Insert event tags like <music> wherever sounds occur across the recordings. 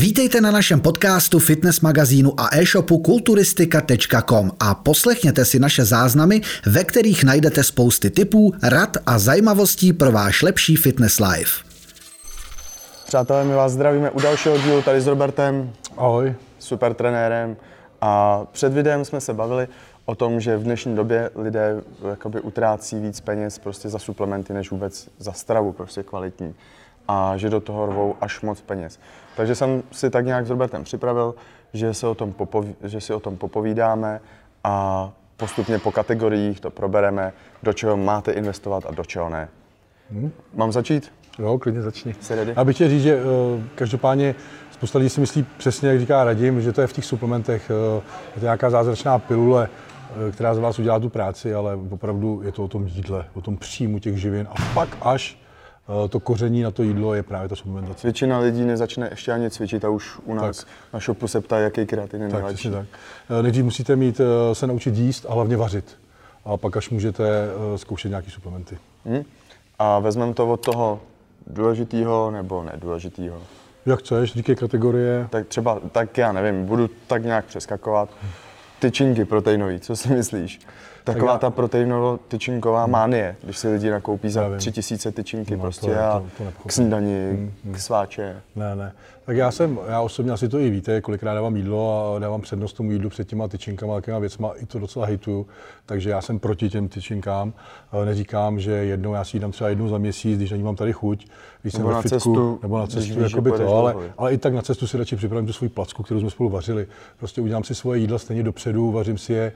Vítejte na našem podcastu, fitness magazínu a e-shopu kulturistika.com a poslechněte si naše záznamy, ve kterých najdete spousty tipů, rad a zajímavostí pro váš lepší fitness life. Přátelé, my vás zdravíme u dalšího dílu tady s Robertem. Ahoj. Super trenérem. A před videem jsme se bavili o tom, že v dnešní době lidé jakoby utrácí víc peněz prostě za suplementy, než vůbec za stravu prostě kvalitní. A že do toho rvou až moc peněz. Takže jsem si tak nějak s Robertem připravil, že, se o tom popoví, že si o tom popovídáme a postupně po kategoriích to probereme, do čeho máte investovat a do čeho ne. Hmm. Mám začít? Jo, klidně začni. Já bych chtěl říct, že uh, každopádně spousta lidí si myslí přesně, jak říká Radim, že to je v těch suplementech, uh, je to nějaká zázračná pilule, uh, která z vás udělá tu práci, ale opravdu je to o tom jídle, o tom příjmu těch živin a pak až to koření na to jídlo je právě ta suplementace. Většina lidí nezačne ještě ani cvičit a už u nás tak. na shopu se ptá, jaký kreatin je tak, nejlepší. Tak. Nejdřív musíte mít, se naučit jíst a hlavně vařit. A pak až můžete zkoušet nějaké suplementy. Hmm. A vezmeme to od toho důležitého nebo nedůležitého? Jak chceš, díky kategorie. Tak třeba, tak já nevím, budu tak nějak přeskakovat. Tyčinky proteinový, co si myslíš? Taková ta proteinovo-tyčinková hmm. mánie, když si lidi nakoupí za tři tisíce tyčinky no, prostě to, a to, to k snídani, hmm, hmm. k sváče. Ne, ne. Tak já jsem, já osobně asi to i víte, kolikrát dávám jídlo a dávám přednost tomu jídlu před těma tyčinkama, takovýma věcma, i to docela hejtuju, takže já jsem proti těm tyčinkám. Neříkám, že jednou já si jí dám třeba jednou za měsíc, když na ní mám tady chuť, když nebo jsem na fitku, cestu, nebo na cestu, jako by to, ale, ale, i tak na cestu si radši připravím tu svou placku, kterou jsme spolu vařili. Prostě udělám si svoje jídla stejně dopředu, vařím si je,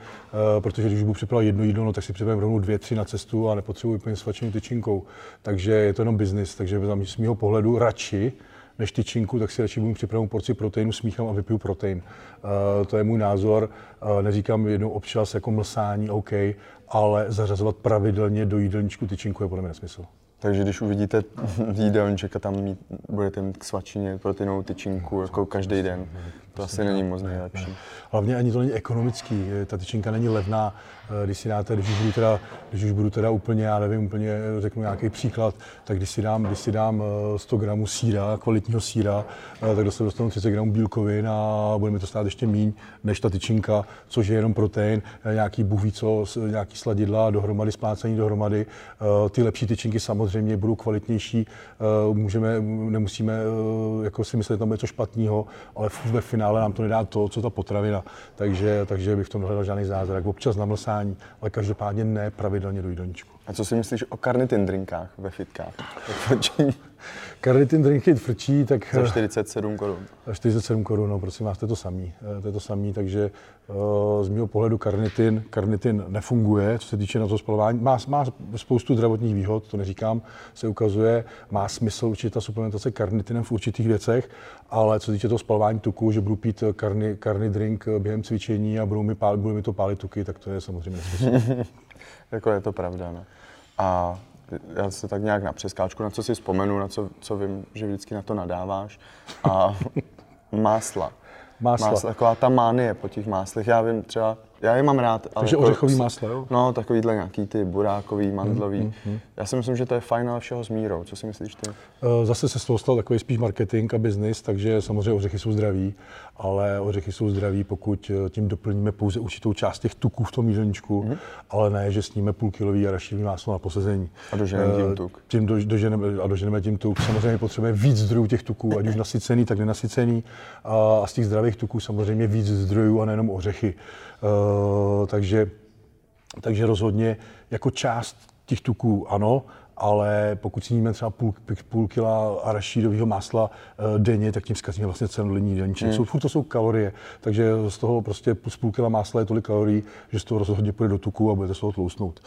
uh, protože když budu připravovat jedno jídlo, no, tak si připravím rovnou dvě, tři na cestu a nepotřebuji úplně svačenou tyčinkou. Takže je to jenom biznis, takže z mého pohledu radši než tyčinku, tak si radši budu připravit porci proteinu, smíchám a vypiju protein. Uh, to je můj názor. Uh, neříkám jednou občas jako mlsání, OK, ale zařazovat pravidelně do jídelníčku tyčinku je podle mě nesmysl. Takže když uvidíte jídelníček a tam mít, budete mít k svačině proteinovou tyčinku jako každý den, to asi není moc nejlepší. Hlavně ani to není ekonomický, ta tyčinka není levná, když si dáte, když už budu teda, když už budu teda úplně, já nevím, úplně eh, řeknu nějaký příklad, tak když si dám, když si dám 100 eh, gramů síra, kvalitního síra, tak dostanu, dostanu 30 gramů bílkovin a bude mi to stát ještě míň než ta tyčinka, což je jenom protein, nějaký bůh co, nějaký sladidla dohromady, splácení dohromady. Ty lepší tyčinky samozřejmě budou kvalitnější, můžeme, nemusíme jako si myslet, že tam je to špatného, ale ve finále nám to nedá to, co ta potravina. Takže, takže bych v tom nehledal žádný zázrak. Občas mlsání, ale každopádně ne pravidelně do jídelníčku. A co si myslíš o karnitin drinkách ve fitkách? Karnitin drinky frčí, tak... Za 47 korun. Za 47 korun, no prosím vás, to je to samý. Eh, to je to samý, takže uh, z mého pohledu karnitin, karnitin nefunguje, co se týče na to spalování. Má, má spoustu zdravotních výhod, to neříkám, se ukazuje, má smysl určitě ta suplementace karnitinem v určitých věcech, ale co se týče toho spalování tuku, že budu pít karni, karni drink během cvičení a budou mi, pál, budou mi to pálit tuky, tak to je samozřejmě nesmysl. <laughs> jako je to pravda, no. A já se tak nějak na přeskáčku, na co si vzpomenu, na co, co vím, že vždycky na to nadáváš. A <laughs> másla. Másla. Másla, taková ta mánie po těch máslech. Já vím třeba, já je mám rád. Ale Takže jako, ořechový máslo, jo? No, takovýhle nějaký ty burákový, mandlový. Mm, mm, mm. Já si myslím, že to je fajn, ale všeho s mírou. Co si myslíš ty? Eh, zase se z toho stal takový spíš marketing a business, takže samozřejmě ořechy jsou zdraví, ale ořechy jsou zdraví, pokud eh, tím doplníme pouze určitou část těch tuků v tom jídelníčku, mm. ale ne, že sníme půlkilový arašidový máslo na posezení. A doženeme tím eh, tuk. Tím do, doženeme, a doženeme tím tuk. Samozřejmě potřebujeme víc zdrojů těch tuků, ať už nasycený, tak nenasycený. A, a z těch zdravých tuků samozřejmě víc zdrojů a nejenom ořechy. Uh, takže, takže rozhodně jako část těch tuků ano, ale pokud sníme třeba půl, půl kila arašídového másla uh, denně, tak tím zkazíme vlastně celodenní jídelníček. Hmm. Jsou, furt to jsou kalorie, takže z toho prostě z půl kila másla je tolik kalorií, že z toho rozhodně půjde do tuku a budete z toho tlousnout.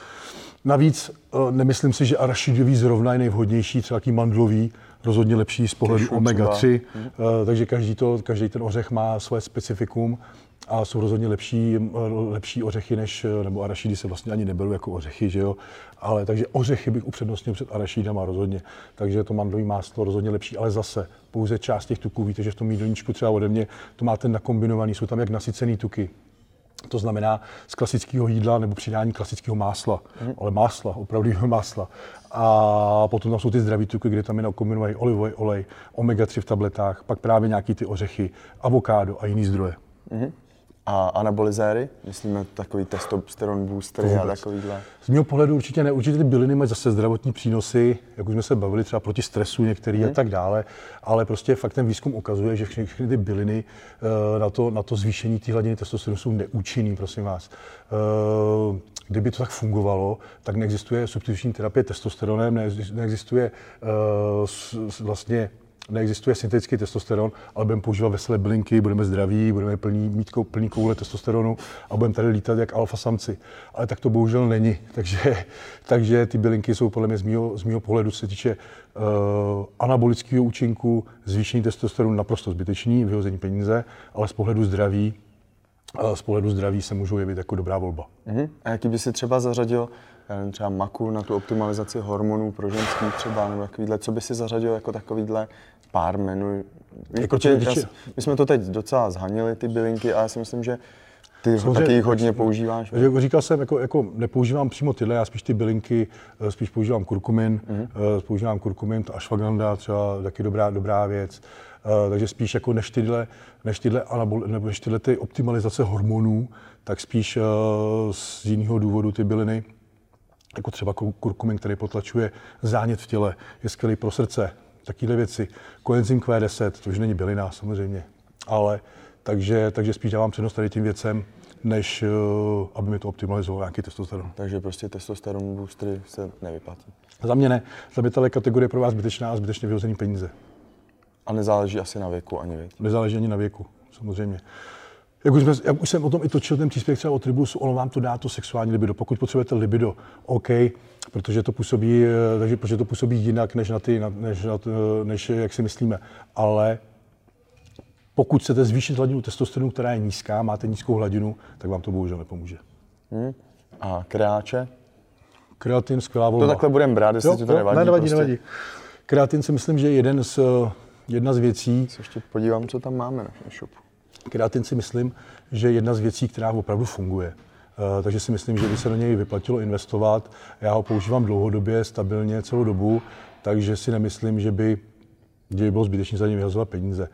Navíc uh, nemyslím si, že arašídový zrovna je nejvhodnější, třeba taký mandlový, rozhodně lepší z pohledu omega-3, hmm. takže každý, to, každý ten ořech má své specifikum a jsou rozhodně lepší, lepší ořechy než, nebo arašidy se vlastně ani neberou jako ořechy, že jo, ale takže ořechy bych upřednostnil před arašídama rozhodně, takže to mandlový máslo rozhodně lepší, ale zase pouze část těch tuků, víte, že v tom jídelníčku třeba ode mě to máte nakombinovaný, jsou tam jak nasycený tuky, To znamená z klasického jídla nebo přidání klasického másla, mm. ale másla, opravdu másla. A potom tam jsou ty zdraví tuky, kde tam je kombinovaný olivový olej, omega-3 v tabletách, pak právě nějaký ty ořechy, avokádo a jiný zdroje. Mm. A anabolizéry? Myslíme takový testosteron boostery a takovýhle? Z mého pohledu určitě ne. Určitě ty byliny mají zase zdravotní přínosy, jak už jsme se bavili, třeba proti stresu některý hmm. a tak dále, ale prostě fakt ten výzkum ukazuje, že všechny, všechny ty byliny uh, na, to, na to zvýšení té hladiny testosteronu jsou neúčinný, prosím vás. Uh, kdyby to tak fungovalo, tak neexistuje substituční terapie testosteronem, neexistuje uh, vlastně neexistuje syntetický testosteron, ale budeme používat veselé bylinky, budeme zdraví, budeme plní, mít plný koule testosteronu a budeme tady lítat jak alfa samci. Ale tak to bohužel není. <laughs> Takže, takže ty bylinky jsou podle mě z mého, z mého pohledu, se týče uh, anabolického účinku, zvýšení testosteronu naprosto zbytečný, vyhození peníze, ale z pohledu zdraví z pohledu zdraví se můžou jevit jako dobrá volba. Uh-huh. A jaký by si třeba zařadil nevím, třeba maku na tu optimalizaci hormonů pro ženský třeba, nebo takovýhle, co by si zařadil jako takovýhle pár menů. Jako tě, já, my jsme to teď docela zhanili, ty bylinky, a já si myslím, že ty Samozřejmě, taky jich hodně používáš. Jako říkal jsem, jako, jako nepoužívám přímo tyhle, já spíš ty bylinky, eh, spíš používám kurkumin, mm-hmm. používám kurkumin, to ashwagandha třeba taky dobrá, dobrá věc. Uh, takže spíš jako než tyhle, než tyhle, anabol, nebo než tyhle ty optimalizace hormonů, tak spíš uh, z jiného důvodu ty byliny, jako třeba kurkumin, který potlačuje zánět v těle, je skvělý pro srdce, takovéhle věci. Koenzym Q10, to už není bylina samozřejmě, ale takže, takže spíš dávám přednost tady tím věcem, než uh, aby mi to optimalizovalo nějaký testosteron. Takže prostě testosteron boostery se nevyplatí. Za mě ne. Za mě tato kategorie pro vás zbytečná a zbytečně vyhozený peníze. A nezáleží asi na věku ani věk. Nezáleží ani na věku, samozřejmě. Jak už, jsme, jak už jsem o tom i točil ten příspěvek třeba o tribusu, ono vám to dá to sexuální libido. Pokud potřebujete libido, OK, protože to působí, eh, takže, protože to působí jinak, než, na ty, než, na, než jak si myslíme. Ale pokud chcete zvýšit hladinu testosteronu, která je nízká, máte nízkou hladinu, tak vám to bohužel nepomůže. Hmm. A kreáče? Kreatin, skvělá volba. To takhle budeme brát, jestli jo, ti to nevadí. Nevadí, prostě. nevadí. Kreatin si myslím, že je jeden z, jedna z věcí. Se ještě podívám, co tam máme na e-shopu. Kreatin si myslím, že je jedna z věcí, která opravdu funguje. Uh, takže si myslím, že by se do něj vyplatilo investovat. Já ho používám dlouhodobě, stabilně, celou dobu, takže si nemyslím, že by, že by bylo zbytečně za něj vyhazovat peníze.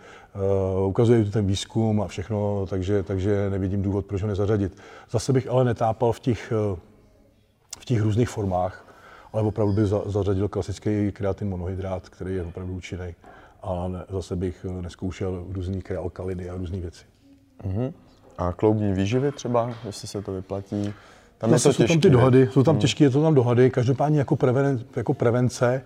Uh, ukazuje to ten výzkum a všechno, takže, takže nevidím důvod, proč ho nezařadit. Zase bych ale netápal v těch, uh, v těch různých formách, ale opravdu bych za, zařadil klasický kreatin monohydrát, který je opravdu účinný a ne, zase bych eh, neskoušel různý alkaliny a různé věci. Uh-huh. A kloubní výživy třeba, jestli se to vyplatí? Tam je to jsou těžký, tam ty dohady, jsou tam hmm. těžké, to tam dohady. Každopádně jako, preven, jako prevence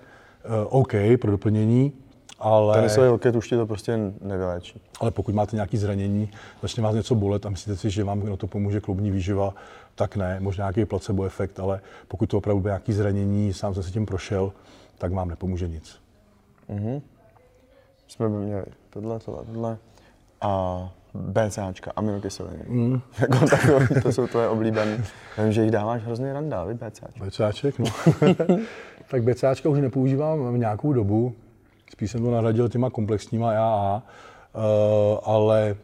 uh, OK pro doplnění, ale... Tenisový loket už ti to prostě nevyléčí. Ale pokud máte nějaké zranění, začne vás něco bolet a myslíte si, že vám na to pomůže kloubní výživa, tak ne, možná nějaký placebo efekt, ale pokud to opravdu bude nějaké zranění, sám jsem si tím prošel, tak vám nepomůže nic. Uh-huh jsme měli tohle, tohle, tohle a BCAčka, aminokyseliny. Mm. <laughs> jako takový, to jsou tvoje oblíbené. Vím, že jich dáváš hrozný randál, vy BCAčka. BCAček, no. <laughs> tak BCAčka už nepoužívám v nějakou dobu, spíš jsem to nahradil těma komplexníma AA, uh, ale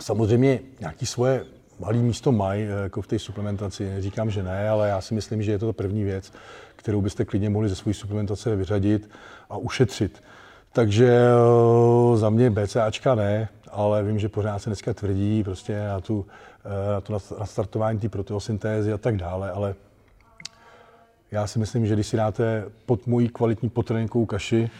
samozřejmě nějaký svoje malý místo mají eh, jako v té suplementaci. Neříkám, že ne, ale já si myslím, že je to ta první věc, kterou byste klidně mohli ze své suplementace vyřadit a ušetřit. Takže eh, za mě BCAčka ne, ale vím, že pořád se dneska tvrdí prostě na, tu, eh, na to nastartování té proteosyntézy a tak dále, ale já si myslím, že když si dáte pod mojí kvalitní potréninkovou kaši,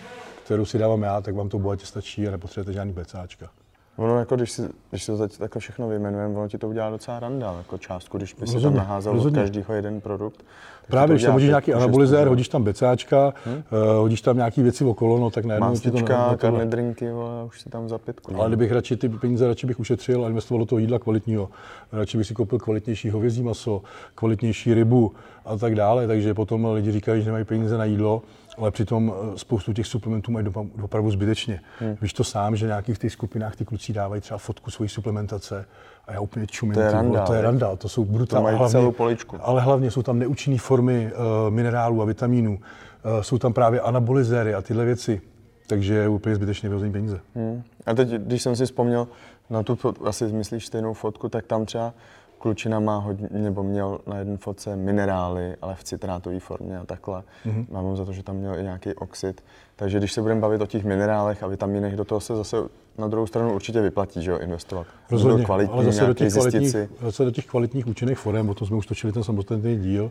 kterou si dávám já, tak vám to bohatě stačí a nepotřebujete žádný BCAčka. Ono jako, když si, když si to teď takhle všechno vyjmenujeme, ono ti to udělá docela randa, jako částku, když by si tam naházel od každého jeden produkt. Právě, když tam hodíš nějaký anabolizér, hodíš tam becáčka, hmm? uh, hodíš tam nějaký věci okolo, no tak najednou ti to ne, karne drinky, vole, už si tam za pětku. Ale kdybych radši ty peníze radši bych ušetřil a investoval do toho jídla kvalitního. Radši bych si koupil kvalitnější hovězí maso, kvalitnější rybu a tak dále, takže potom lidi říkají, že nemají peníze na jídlo, ale přitom eh, spoustu těch suplementů mají opravdu zbytečně. Hmm. Víš to sám, že v těch skupinách ty kluci dávají třeba fotku svojí suplementace a já úplně čumím. To je randál. To je randál, to jsou brutální. To mají celou poličku. Ale hlavně jsou tam neúčinné formy uh, minerálů a vitamínů. Uh, jsou tam právě anabolizéry a tyhle věci. Takže je úplně zbytečně vyhození peníze. Hmm. A teď, když jsem si vzpomněl na tu, asi myslíš stejnou fotku, tak tam třeba klučina má hodně, nebo měl na jedné fotce minerály, ale v citrátové formě a takhle. Mm-hmm. Mám za to, že tam měl i nějaký oxid. Takže když se budeme bavit o těch minerálech a vitaminech, do toho se zase na druhou stranu určitě vyplatí, že jo, investovat. Rozhodně, do kvalitní, ale zase do, těch kvalitních, zase do těch kvalitních účinných forem, o tom jsme už točili ten samostatný díl,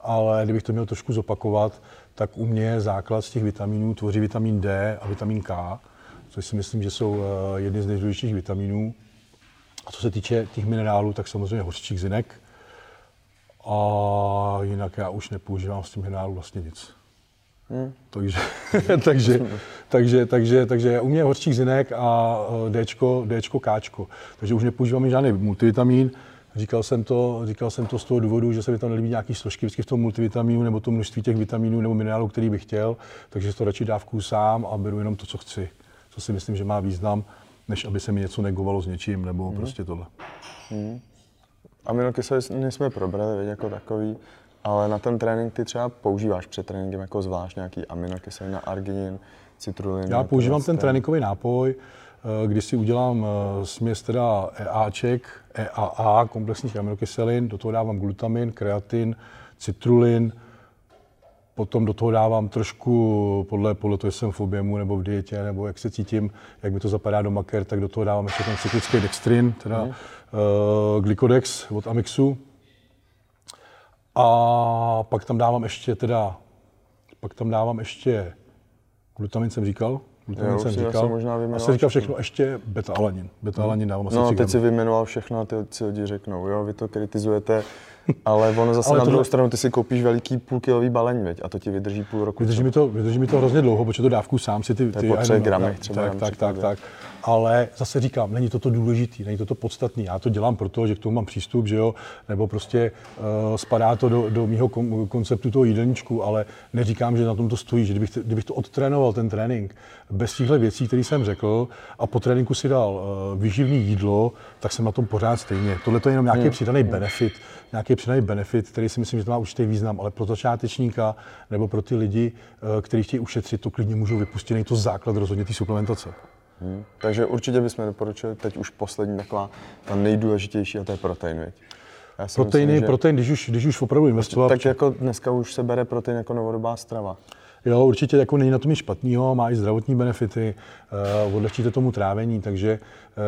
ale kdybych to měl trošku zopakovat, tak u mě základ z těch vitaminů tvoří vitamin D a vitamin K, což si myslím, že jsou eh, jedny z nejdůležitějších vitaminů. A co se týče těch minerálů, tak samozřejmě hořčík zinek. A jinak já už nepoužívám z těch minerálů vlastně nic. Hmm. Takže, <laughs> takže, takže, takže, takže u mě je hořčík zinek a eh, Dčko, Dčko, Kčko. Takže už nepoužívám žádný multivitamin. Říkal jsem, to, říkal jsem to z toho důvodu, že se mi tam nelíbí nějaký složky vždycky v tom multivitamínu nebo to množství těch vitaminů nebo minerálů, který bych chtěl, takže to radši dávku sám a beru jenom to, co chci. Co si myslím, že má význam, než aby se mi něco negovalo s něčím nebo mm. prostě tohle. Mm. Aminokyseliny jsme probrali jako takový, ale na ten trénink ty třeba používáš před tréninkem jako zvlášť nějaký aminokyselina, arginin, citrulin. Já používám ten tréninkový nápoj, Eh, když si udělám eh, směs teda EAček, EAA, komplexních aminokyselin, do toho dávám glutamin, kreatin, citrulin, potom do toho dávám trošku, podle, podle toho, jestli jsem v objemu nebo v dietě, nebo jak se cítím, jak mi to zapadá do maker, tak do toho dávám ještě ten cyklický dextrin, teda mm. uh, Glycodex od Amixu. A pak tam dávám ještě teda, pak tam dávám ještě, glutamin jsem říkal, já jsem říkal. Možná a jsem říkal všechno, ještě beta-alanin. Beta-alanin dávám asi No, teď si vyjmenoval všechno a ty si lidi řeknou, jo, vy to kritizujete, ale ono zase <laughs> ale na druhou stranu, ty si koupíš veliký půlkilový balení, veď, a to ti vydrží půl roku. Vydrží mi to, vydrží mi to hrozně dlouho, protože to dávku sám si ty... Po třech gramech třeba. Tak, tak, tak, tak ale zase říkám, není to to důležitý, není to to podstatný. Já to dělám proto, že k tomu mám přístup, že jo, nebo prostě uh, spadá to do, do mého konceptu toho jídelníčku, ale neříkám, že na tom to stojí, že kdybych, kdybych to odtrénoval, ten trénink, bez těchto věcí, které jsem řekl, a po tréninku si dal uh, výživný jídlo, tak jsem na tom pořád stejně. Tohle to je jenom nějaký hmm. přidaný benefit, nějaký přidaný benefit, který si myslím, že to má určitý význam, ale pro začátečníka nebo pro ty lidi, uh, kteří chtějí ušetřit, to klidně můžou vypustit, není to základ rozhodně té suplementace. Hmm. Takže určitě bychom doporučili teď už poslední taková ta nejdůležitější a to je protein, viď? Proteiny, myslím, že... protein, když už, když už opravdu investovat. Tak jako dneska už se bere protein jako novodobá strava. Jo, určitě jako není na tom nic špatného, má i zdravotní benefity, uh, odlehčíte tomu trávení, takže,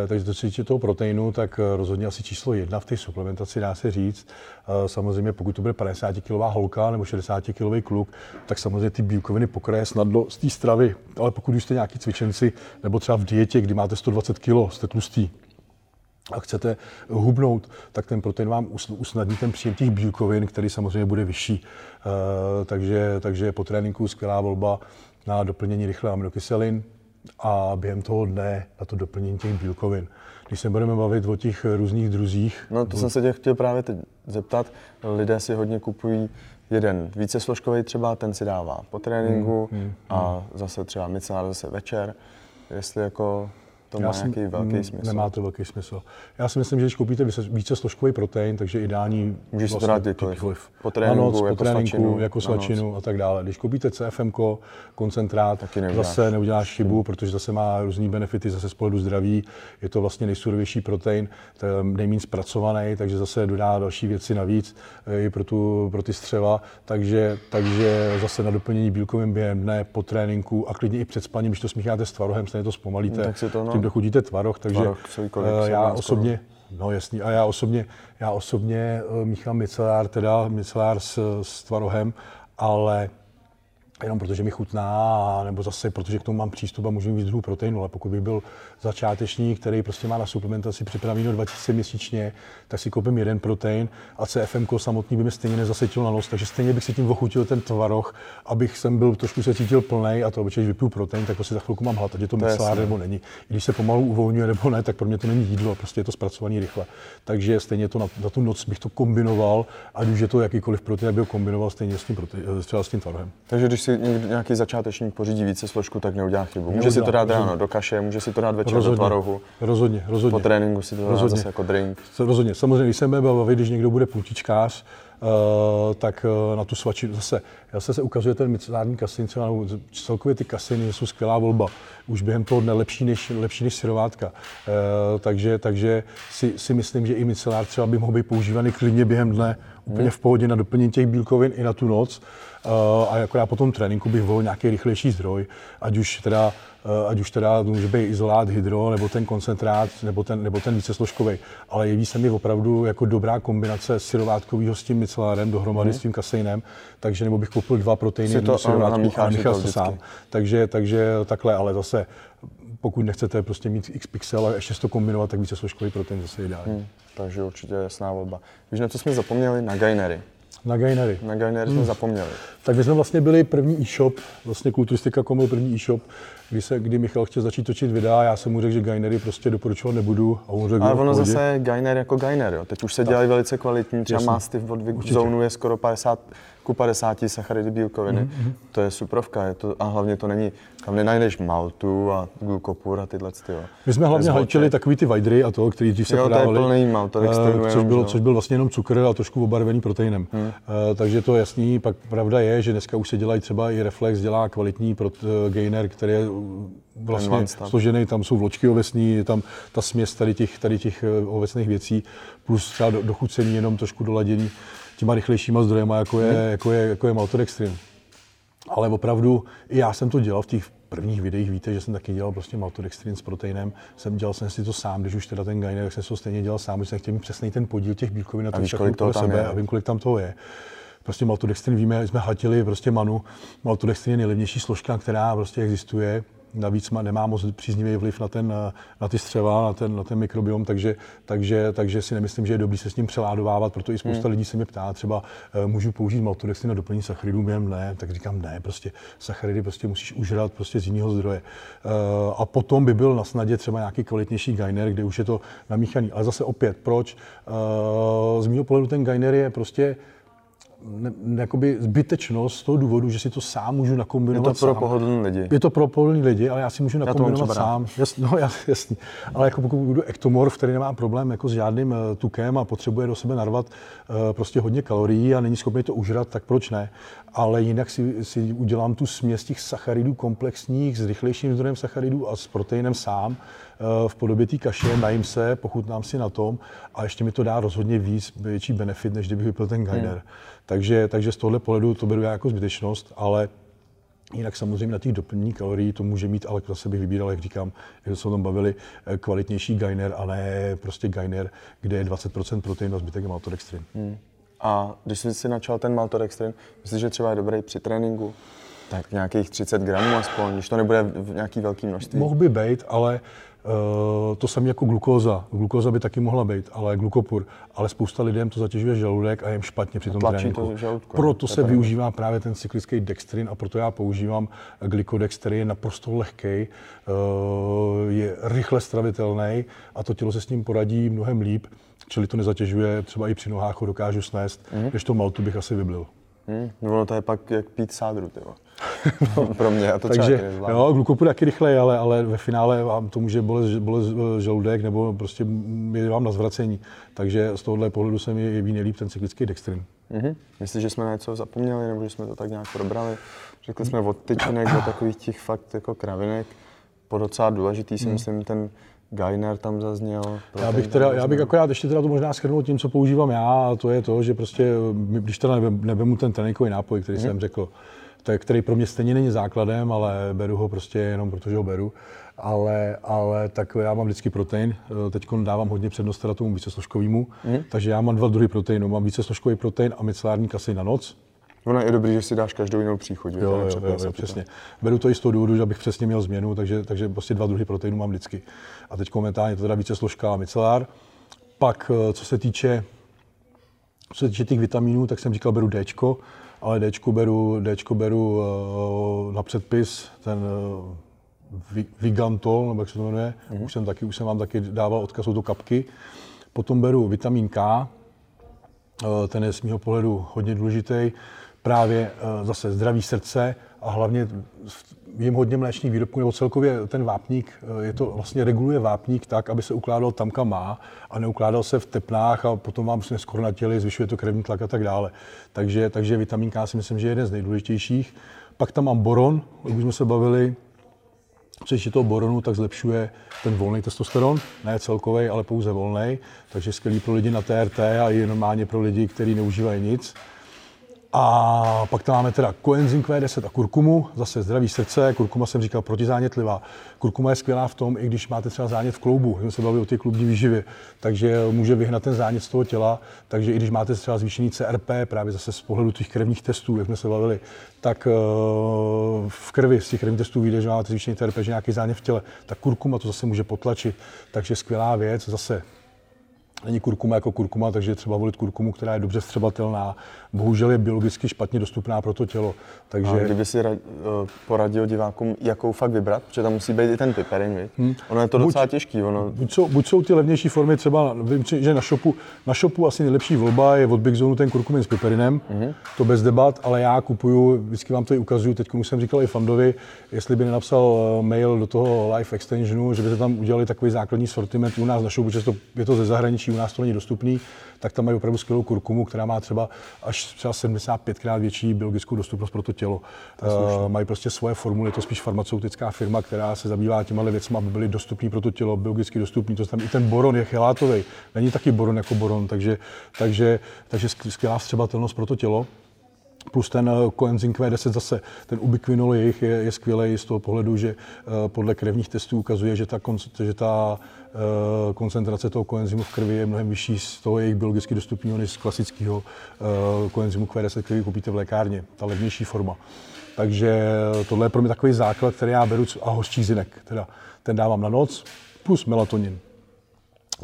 uh, takže to se toho proteinu, tak uh, rozhodně asi číslo jedna v té suplementaci dá se říct. Uh, samozřejmě pokud to bude 50 kg holka nebo 60 kg kluk, tak samozřejmě ty bílkoviny pokraje snadno z té stravy, ale pokud jste nějaký cvičenci nebo třeba v dietě, kdy máte 120 kg, jste tlustý, a chcete hubnout, tak ten protein vám usnadní ten příjem těch bílkovin, který samozřejmě bude vyšší. E, takže, takže po tréninku skvělá volba na doplnění rychle aminokyselin a během toho dne na to doplnění těch bílkovin. Když se budeme bavit o těch různých druzích... No to jsem se tě chtěl právě teď zeptat. Lidé si hodně kupují jeden více složkový třeba, ten si dává po tréninku hmm, hmm, a hmm. zase třeba micelár zase večer. Jestli jako to má nějaký velký smysl. Nemá to velký smysl. Já si myslím, že když koupíte více složkový protein, takže ideální Můžeš vlastně, to dát kdykoliv. Po tréninku, ano, jako po tréninku, svačinu, jako svačinu a tak dále. Když koupíte CFM, koncentrát, neuděláš. zase neuděláš chybu, hmm. protože zase má různý benefity zase z pohledu zdraví. Je to vlastně nejsurovější protein, nejméně zpracovaný, takže zase dodá další věci navíc eh, i pro, tu, pro ty střeva. Takže, takže zase na doplnění bílkovým během dne po tréninku a klidně i před spaním, když to smícháte s tvarohem, stejně to zpomalíte. No, tak si to, no tím dochutíte tvaroh, takže tvaroh, uh, já osobně, no jasný, a já osobně, já osobně uh, míchám micelár, teda micelár s, s tvarohem, ale jenom protože mi chutná, nebo zase protože k tomu mám přístup a můžu mít druhů proteinu, ale pokud bych byl začátečník, který prostě má na suplementaci připravený 2000 měsíčně, tak si koupím jeden protein a CFM samotný by mi stejně nezasetil na nos, takže stejně bych si tím ochutil ten tvaroh, abych jsem byl trošku se cítil plný a to obyčej, když vypiju protein, tak prostě za chvilku mám hlad, ať je to, to micelár nebo není. I když se pomalu uvolňuje nebo ne, tak pro mě to není jídlo, prostě je to zpracovaný rychle. Takže stejně to na, na tu noc bych to kombinoval, ať už je to jakýkoliv protein, aby ho kombinoval stejně s tím, protein, třeba s tím tvarohem. Takže když si nějaký začátečník pořídí více složku, tak neudělá chybu. Může si to dát ráno do kaše, může si to dát večer rozhodně, do tvarohu. Rozhodně, rozhodně. Po tréninku si to dá zase jako drink. Rozhodně. Samozřejmě, když se budeme bavit, když někdo bude půtičkář, tak na tu svačinu zase, zase se ukazuje ten micelární kasin, třeba celkově ty kasiny jsou skvělá volba, už během toho dne lepší než, lepší než syrovátka. takže, takže si, si myslím, že i micelár třeba by mohl být používaný klidně během dne, úplně hmm. v pohodě na doplnění těch bílkovin i na tu noc. a jako já po tom tréninku bych volil nějaký rychlejší zdroj, ať už teda Eh, ať už teda může být izolát, hydro, nebo ten koncentrát, nebo ten, nebo ten vícesložkový. Ale jeví se mi opravdu jako dobrá kombinace syrovátkového s tím micelárem dohromady mm. s tím kaseinem, takže nebo bych koupil dva proteiny, to, a nechal to sám. Takže, takže takhle, ale zase pokud nechcete prostě mít x pixel a ještě to kombinovat, tak více složkový protein zase ideální. Hmm, takže určitě jasná volba. Víš, na co jsme zapomněli? Na gainery. Na gainery. Na gainery hmm. jsme zapomněli. Tak my jsme vlastně byli první e-shop, vlastně kulturistika byl první e-shop, kdy, se, kdy Michal chtěl začít točit videa, já jsem mu řekl, že gainery prostě doporučovat nebudu. A on řekl, Ale ono zase gainer jako gainer, jo. Teď už se dělají velice kvalitní, třeba Mastiff od Zone je skoro 50 ku 50 sacharidy bílkoviny. Mm-hmm. To je suprovka, je to, a hlavně to není, tam nenajdeš maltu a glukopur a tyhle ty. My jsme hlavně hajčili takový ty vajdry a to, který dřív se jo, podávali. to je plný. Uh, což, bylo, což byl vlastně jenom cukr a trošku obarvený proteinem. Hmm. Uh, takže to je jasný. Pak pravda je, že dneska už se dělají třeba i Reflex, dělá kvalitní prot, uh, gainer, který je vlastně složený, tam jsou vločky ovesní, je tam ta směs tady těch, tady těch ovesných věcí, plus třeba do, dochucení jenom trošku doladění těma rychlejšíma zdrojema, jako je, hmm. jako je, jako je maltodextrin. Ale opravdu, i já jsem to dělal v těch prvních videích, víte, že jsem taky dělal prostě maltodextrin s proteinem, jsem dělal jsem si to sám, když už teda ten gainer, tak jsem to stejně dělal sám, protože jsem chtěl mít přesný ten podíl těch bílkovin na to sebe a vím, kolik tam toho je. Prostě maltodextrin víme, jsme hatili prostě manu, maltodextrin je nejlevnější složka, která prostě existuje, Navíc má, nemá moc příznivý vliv na, ten, na ty střeva, na ten, na ten mikrobiom, takže, takže, takže si nemyslím, že je dobrý se s ním přeládovávat, proto i spousta hmm. lidí se mě ptá, třeba eh, můžu použít maltodextrin na doplnění sacharidů, během ne, tak říkám ne, prostě sacharidy prostě musíš užrat prostě z jiného zdroje. Eh, a potom by byl na snadě třeba nějaký kvalitnější gainer, kde už je to namíchaný. Ale zase opět, proč? Eh, z mého pohledu ten gainer je prostě ne, jakoby zbytečnost z toho důvodu, že si to sám můžu nakombinovat Je to pro sám. pohodlný lidi. Je to pro pohodlný lidi, ale já si můžu nakombinovat sám. Jasný, no, jasný. Ale jako pokud budu ektomorf, který nemá problém jako s žádným uh, tukem a potřebuje do sebe narvat uh, prostě hodně kalorií a není schopný to užrat, tak proč ne? Ale jinak si, si udělám tu směs těch sacharidů komplexních s rychlejším zdrojem sacharidů a s proteinem sám uh, v podobě té kaše, najím se, pochutnám si na tom a ještě mi to dá rozhodně víc, větší benefit, než kdybych vypil ten gainer. Hmm. Takže, takže z tohle pohledu to beru já jako zbytečnost, ale Jinak samozřejmě na těch doplnění kalorií to může mít, ale zase bych vybíral, jak říkám, jak se o tom bavili, eh, kvalitnější gainer a ne prostě gainer, kde je 20% protein a zbytek je maltodextrin. Hmm. A když jsi si načal ten maltodextrin, myslíš, že třeba je dobrý při tréninku? Tak nějakých 30 gramů aspoň, když to nebude v nějaký velký množství. Mohl by být, ale Uh, to samé jako glukóza. Glukóza by taky mohla být, ale glukopur. Ale spousta lidem to zatěžuje žaludek a jim špatně při tom tréninku. To žaludku, proto se využívá právě ten cyklický dextrin a proto já používám glikodex, který je naprosto lehký, uh, je rychle stravitelný a to tělo se s ním poradí mnohem líp, čili to nezatěžuje, třeba i při nohách ho dokážu snést, mm-hmm. než to maltu bych asi vyblil. Hmm, no to je pak jak pít sádru, tyvo. <laughs> Pro mě, a to Takže, jo, glukopur taky rychleji, ale, ale ve finále vám to může bolet, bolet žaludek nebo prostě je vám na zvracení. Takže z tohohle pohledu se mi jeví nejlíp ten cyklický dextrin. Mm-hmm. Myslíš, že jsme na něco zapomněli, nebo že jsme to tak nějak probrali? Řekli jsme od tyčinek do takových těch fakt jako kravinek. Po docela důležitý si mm. myslím ten Gainer tam zazněl. Já bych, teda, já bych akorát ještě teda to možná schrnul tím, co používám já, a to je to, že prostě, když teda nebemu ten tréninkový nápoj, který hmm. jsem řekl, tak, který pro mě stejně není základem, ale beru ho prostě jenom protože ho beru. Ale, ale tak já mám vždycky protein. Teď dávám hodně přednost teda tomu vícesložkovému, mm. takže já mám dva druhy proteinu. Mám vícesložkový protein a micelární kasy na noc, Ono je dobrý, že si dáš každou jinou příchuť. Jo, jo, jo, jo, přesně. Beru to i z toho důvodu, abych přesně měl změnu, takže, takže prostě dva druhy proteinů mám vždycky. A teď momentálně to teda více složka a micelár. Pak, eh, co se týče, co se týče těch vitaminů, tak jsem říkal, beru D, ale D beru, D beru uh, na předpis ten uh, Vigantol, nebo jak se to jmenuje, mm-hmm. už jsem taky, už jsem vám taky dával odkaz, jsou to kapky. Potom beru vitamin K, ten je z mého pohledu hodně důležitý právě eh, zase zdraví srdce a hlavně jim hodně mléčných výrobků, nebo celkově ten vápník, eh, je to vlastně reguluje vápník tak, aby se ukládal tam, kam má a neukládal se v tepnách a potom vám skoro na těli, zvyšuje to krevní tlak a tak dále. Takže, takže vitamin K si myslím, že je jeden z nejdůležitějších. Pak tam mám boron, jak už jsme se bavili, Přijetí toho boronu tak zlepšuje ten volný testosteron, ne celkový, ale pouze volný, takže skvělý pro lidi na TRT a i normálně pro lidi, kteří neužívají nic. A pak tam máme teda koenzym Q10 a kurkumu, zase zdraví srdce, kurkuma jsem říkal protizánětlivá. Kurkuma je skvělá v tom, i když máte třeba zánět v kloubu, jsme se bavili o té klubní výživě, takže může vyhnat ten zánět z toho těla, takže i když máte třeba zvýšený CRP, právě zase z pohledu těch krevních testů, jak jsme se bavili, tak eh, v krvi z těch krevních testů vyjde, že máte zvýšený CRP, že nějaký zánět v těle, tak kurkuma to zase může potlačit, takže skvělá věc, zase není kurkuma jako kurkuma, takže je třeba volit kurkumu, která je dobře střebatelná. Bohužel je biologicky špatně dostupná pro to tělo. Takže... A kdyby si rad, eh, poradil divákům, jakou fakt vybrat, protože tam musí být i ten piperin, hmm. Ono je to docela buď, těžký. Ono... Buď, jsou, buď jsou ty levnější formy, třeba vím, že na shopu, na shopu asi nejlepší volba je od Big Zone ten kurkumin s piperinem, hmm. to bez debat, ale já kupuju, vždycky vám to i ukazuju, teď už jsem říkal i Fandovi, jestli by nenapsal eh, mail do toho Live Extensionu, že by se tam udělali takový základní sortiment u nás na shopu, protože to, je to ze zahraničí, u nás to není dostupný, tak tam mají opravdu skvělou kurkumu, která má třeba až třeba 75krát větší biologickou dostupnost pro to tělo. Uh, mají prostě svoje formuly, je to spíš farmaceutická firma, která se zabývá těma věcmi, aby byly dostupné pro to tělo, biologicky dostupný. To tam i ten boron je chelátový, není taky boron jako boron, takže, takže, takže skvělá vstřebatelnost pro to tělo plus ten eh, koenzym Q10 zase, ten ubiquinol jejich je, je skvělý z toho pohledu, že uh, podle krevních testů ukazuje, že ta, že ta koncentrace toho koenzymu v krvi je mnohem vyšší z toho jejich biologicky dostupného než z klasického uh, koenzymu Q10, který koupíte v lékárně, ta levnější forma. Takže tohle je pro mě takový základ, který já beru, a hořčí zinek, teda ten dávám na noc, plus melatonin.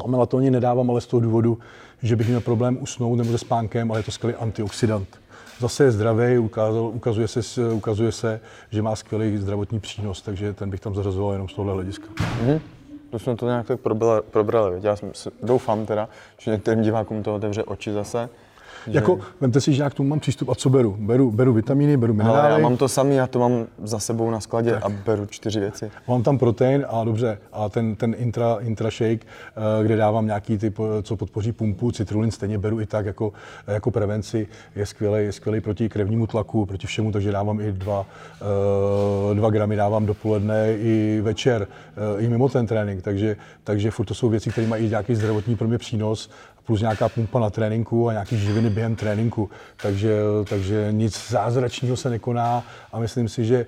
A melatonin nedávám ale z toho důvodu, že bych měl problém usnout nebo se spánkem, ale je to skvělý antioxidant zase je zdravý, ukazuje, se, ukazuje se, že má skvělý zdravotní přínos, takže ten bych tam zařazoval jenom z tohohle hlediska. Mm-hmm. To jsme to nějak tak probrali, probrali. Já jsem, doufám teda, že některým divákům to otevře oči zase, že... Jako, vemte si, že já k tomu mám přístup a co beru? Beru, beru vitamíny, beru minerály. Ale já mám to samý, já to mám za sebou na skladě tak. a beru čtyři věci. Mám tam protein a dobře, a ten, ten intra, intra shake, eh, kde dávám nějaký typ, co podpoří pumpu, citrulin stejně beru i tak jako, jako prevenci, je skvělý, je skvělý proti krevnímu tlaku, proti všemu, takže dávám i dva, eh, dva gramy dávám dopoledne i večer, eh, i mimo ten trénink, takže, takže furt to jsou věci, které mají nějaký zdravotní pro mě přínos plus nějaká pumpa na tréninku a nějaký živiny během tréninku. Takže, takže nic zázračného se nekoná a myslím si, že,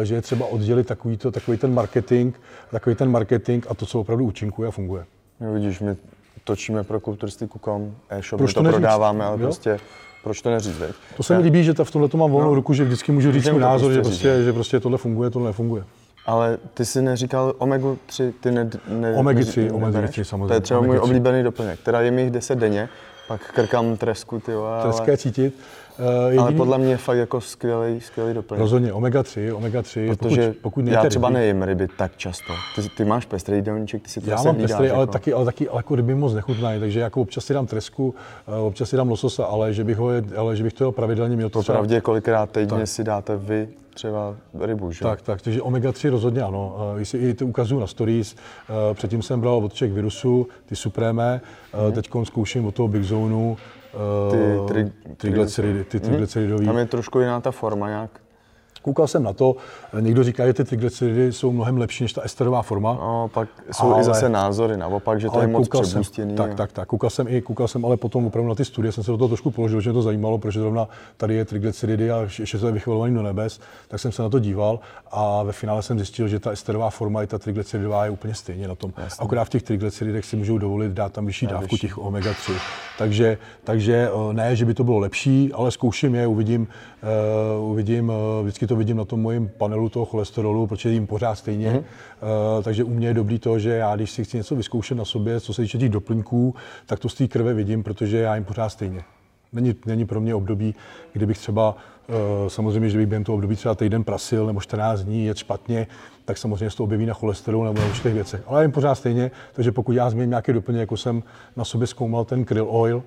eh, že je třeba oddělit takový, to, takový ten marketing, takový ten marketing a to, co opravdu účinkuje a funguje. No, vidíš, my točíme pro kulturistiku.com, e-shop, proč to, to prodáváme, ale jo? prostě proč to neříct, veď? To se mi líbí, že v tomhle to mám volnou no, ruku, že vždycky můžu říct svůj názor, prostě že prostě, že prostě tohle funguje, tohle nefunguje. Ale ty jsi neříkal omega 3, ty ne, ne Omega 3, omega 3 samozřejmě. To je třeba můj oblíbený doplněk, teda je mi jich 10 denně, pak krkám tresku, ty ale... Treska je cítit. Uh, jediný... Ale podle mě je fakt jako skvělý, skvělý doplněk. Rozhodně, omega 3, omega 3, Protože pokud, pokud já třeba ryby, nejím ryby tak často. Ty, ty máš pestrý jídelníček, ty si to Já mám pestrý, ale, jako. taky, ale taky ale jako ryby moc nechutnají, takže jako občas si dám tresku, uh, občas si dám lososa, ale že bych, ho, ale že bych to pravidelně měl to Popravdě, kolikrát týdně tak. si dáte vy třeba rybu, že? Tak, tak, takže omega-3 rozhodně ano. Jestli i to ukazuju na stories, eh, předtím jsem bral od Czech Virusu, ty suprémé, hmm. teď zkouším od toho Big Zone, ty tri, triglyceridy, ty triglyceridový. Hmm. Tam je trošku jiná ta forma nějak. Koukal jsem na to, někdo říká, že ty triglyceridy jsou mnohem lepší než ta esterová forma. No, pak jsou ale, i zase názory naopak, že to je moc přebustěný. Tak, tak, tak. Koukal jsem, i, koukal jsem ale potom opravdu na ty studie, jsem se do toho trošku položil, že mě to zajímalo, protože zrovna tady je triglyceridy a ještě se vychvalovaný do nebes, tak jsem se na to díval a ve finále jsem zjistil, že ta esterová forma i ta triglyceridová je úplně stejně na tom. Jasně. Akorát v těch triglyceridech si můžou dovolit dát tam vyšší dávku těch omega-3. Takže, takže eh, ne, že by to bylo lepší, ale zkouším je, uvidím, uh, uvidím, uh, vždycky to vidím na tom mojím panelu toho cholesterolu, protože jim pořád stejně. Mm. Uh, takže u mě je dobrý to, že já, když si chci něco vyzkoušet na sobě, co se týče těch doplňků, tak to z té krve vidím, protože já jim pořád stejně. Není, není pro mě období, kdybych třeba, samozřejmě, že bych během toho období třeba týden prasil nebo 14 dní, je špatně, tak samozřejmě se to objeví na cholesterolu nebo na určitých věcech. Ale jim pořád stejně, takže pokud já změním nějaké doplněk, jako jsem na sobě zkoumal ten krill oil,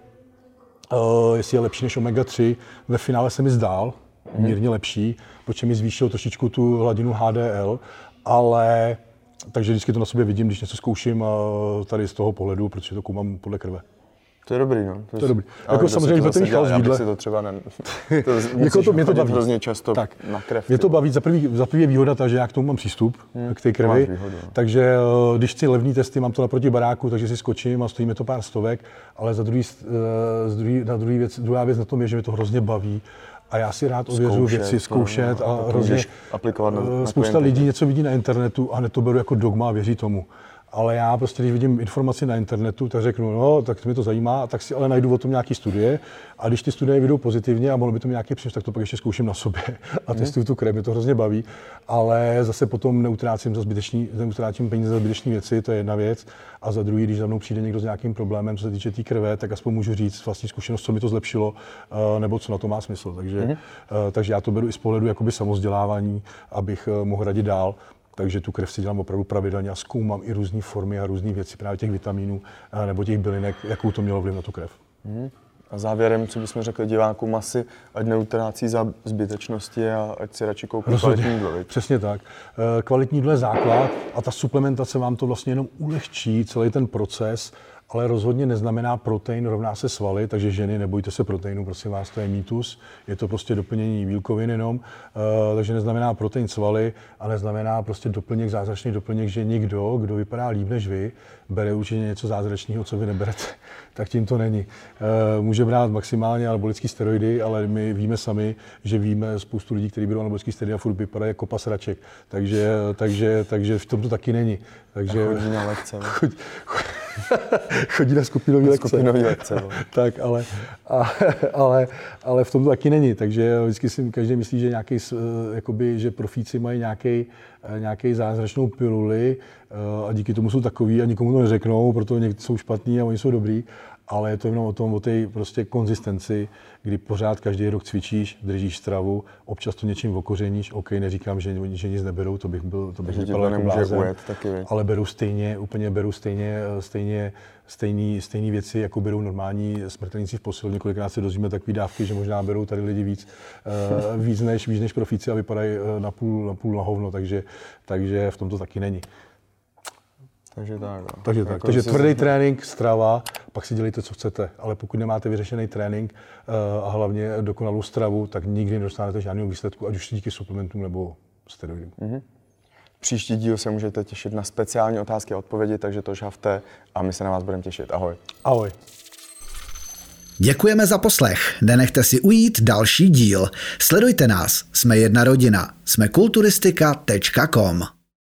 uh, jestli je lepší než omega-3, ve finále se mi zdál, mírně lepší, protože mi zvýšilo trošičku tu hladinu HDL, ale takže vždycky to na sobě vidím, když něco zkouším tady z toho pohledu, protože to koumám podle krve. To je dobrý, no. To, to je dobrý. Jako samozřejmě v těch chaos jídle. to třeba ne... <laughs> to, jako to, mě to baví. hrozně často tak. na krev. Mě to baví. Za prvý, za prvý je výhoda ta, že já k tomu mám přístup, hmm. k té krvi. Výhodu, no. Takže eh, když chci levný testy, mám to naproti baráku, takže si skočím a stojí mi to pár stovek, ale za druhý, eh, z druhý, na druhý věc, druhá věc na tom je, že mi to hrozně baví a já si rád ověřuju věci, zkoušet no, a hrozně aplikovat na, eh, na spousta lidí něco vidí na internetu a hned to beru jako dogma a věří tomu ale já prostě, když vidím informaci na internetu, tak řeknu, no, tak mi to zajímá, tak si ale najdu o tom nějaký studie a když ty studie vyjdou pozitivně a mohlo by to mít nějaký přínos, tak to pak ještě zkouším na sobě a mhm. testuju tu krev, mě to hrozně baví, ale zase potom neutrácím, za zbytečný, neutrácím peníze za zbytečné věci, to je jedna věc. A za druhý, když za mnou přijde někdo s nějakým problémem, co se týče té tý krve, tak aspoň můžu říct vlastní zkušenost, co mi to zlepšilo, eh, nebo co na to má smysl. Takže, mm-hmm. takže já to beru i z pohledu jakoby samozdělávání, abych eh, mohl radit dál. Takže tu krev si dělám opravdu pravidelně a zkoumám i různé formy a různé věci právě těch vitaminů nebo těch bylinek, jakou to mělo vliv na tu krev. Hmm. A závěrem, co bychom řekli divákům, asi ať neutrácí za zbytečnosti a ať si radši koupí kvalitní jídlo. Přesně tak. E, kvalitní jídlo je základ a ta suplementace vám to vlastně jenom ulehčí celý ten proces ale rozhodně neznamená protein rovná se svaly, takže ženy, nebojte se proteinu, prosím vás, to je mýtus. Je to prostě doplnění bílkovin jenom, uh, takže neznamená protein svaly a neznamená prostě doplněk, zázračný doplněk, že někdo, kdo vypadá líp než vy, bere určitě něco zázračného, co vy neberete. <laughs> tak tím to není. Uh, může brát maximálně anabolické steroidy, ale my víme sami, že víme spoustu lidí, kteří berou anabolické steroidy a furt vypadají jako pasraček. Takže, takže, takže v tom to taky není. Takže, chodí na lekce. Chod, <laughs> chodí na skupinový lekce. Skupinový lekce no. <laughs> tak, ale, a, <laughs> ale, ale, v tom to taky není. Takže vždycky si každý myslí, že, nějaký, eh, jakoby, že profíci mají nějaký, eh, nějaký zázračnou piluli eh, a díky tomu jsou takový a nikomu to neřeknou, proto někdy jsou špatní a oni jsou dobrý ale je to jenom o tom, o té prostě konzistenci, kdy pořád každý rok cvičíš, držíš stravu, občas to něčím okořeníš, OK, neříkám, že, že nic neberou, to bych byl, to bych vypadal jako blázen, ujet, taky, ale beru stejně, úplně beru stejně, stejně stejný, stejný věci, jako berou normální smrtelníci v posilu. Několikrát se dozvíme takové dávky, že možná berou tady lidi víc, uh, víc, než, víc než profíci a vypadají uh, na půl, na půl na hovno, takže, takže v tom to taky není. Takže tak. No. Takže tak. Jako Takže tvrdý si... trénink, strava, pak si dělejte, co chcete. Ale pokud nemáte vyřešený trénink uh, a hlavně dokonalou stravu, tak nikdy nedostanete žádného výsledku, ať už díky suplementům nebo steroidům. Mm-hmm. Příští díl se můžete těšit na speciální otázky a odpovědi, takže to žavte a my se na vás budeme těšit. Ahoj. Ahoj. Děkujeme za poslech. Nenechte si ujít další díl. Sledujte nás. Jsme jedna rodina. Jsme kulturistika.com.